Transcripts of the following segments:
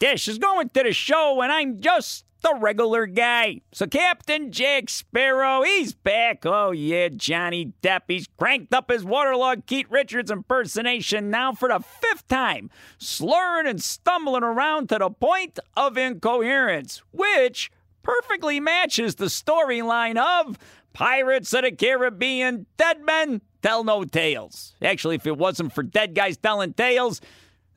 Dish is going to the show, and I'm just the regular guy. So Captain Jack Sparrow, he's back. Oh yeah, Johnny Depp. He's cranked up his waterlogged Keith Richards impersonation now for the fifth time, slurring and stumbling around to the point of incoherence, which perfectly matches the storyline of Pirates of the Caribbean, Dead Men Tell No Tales. Actually, if it wasn't for dead guys telling tales,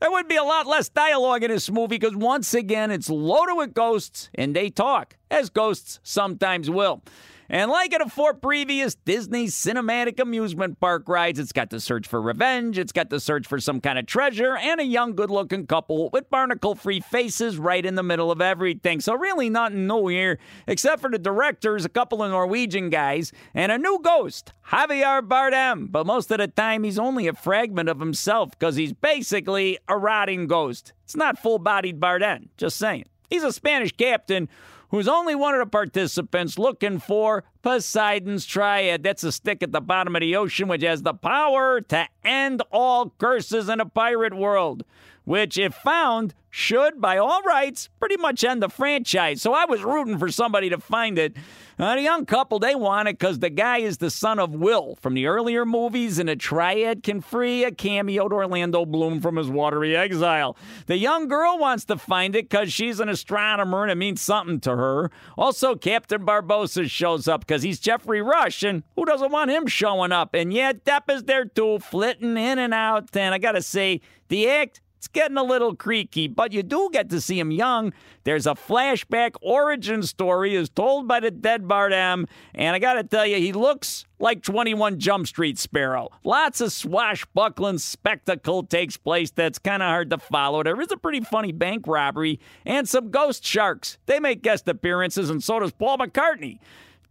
there would be a lot less dialogue in this movie because once again, it's loaded with ghosts and they talk, as ghosts sometimes will. And like in a four previous Disney cinematic amusement park rides, it's got the search for revenge, it's got the search for some kind of treasure, and a young, good looking couple with barnacle free faces right in the middle of everything. So, really, nothing new here, except for the directors, a couple of Norwegian guys, and a new ghost, Javier Bardem. But most of the time, he's only a fragment of himself because he's basically a rotting ghost. It's not full bodied Bardem, just saying. He's a Spanish captain who's only one of the participants looking for Poseidon's Trident. That's a stick at the bottom of the ocean, which has the power to end all curses in a pirate world, which, if found, should, by all rights, pretty much end the franchise. So I was rooting for somebody to find it. Uh, the young couple, they want it because the guy is the son of Will from the earlier movies, and a trident can free a cameoed Orlando Bloom from his watery exile. The young girl wants to find it because she's an astronomer and it means something to her. Also, Captain Barbossa shows up because he's Geoffrey Rush, and who doesn't want him showing up? And yeah, Depp is there too, flitting in and out. And I got to say, the act it's getting a little creaky, but you do get to see him young. There's a flashback origin story is told by the dead Bardem, and I got to tell you, he looks like 21 Jump Street Sparrow. Lots of swashbuckling spectacle takes place that's kind of hard to follow. There is a pretty funny bank robbery and some ghost sharks. They make guest appearances, and so does Paul McCartney.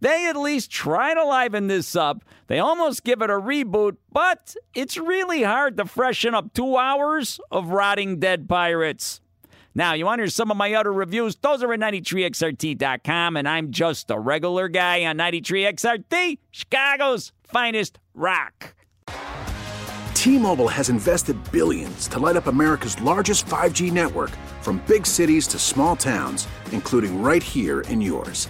They at least try to liven this up. They almost give it a reboot, but it's really hard to freshen up two hours of rotting dead pirates. Now, you want to hear some of my other reviews? Those are at 93XRT.com, and I'm just a regular guy on 93XRT, Chicago's finest rock. T Mobile has invested billions to light up America's largest 5G network from big cities to small towns, including right here in yours.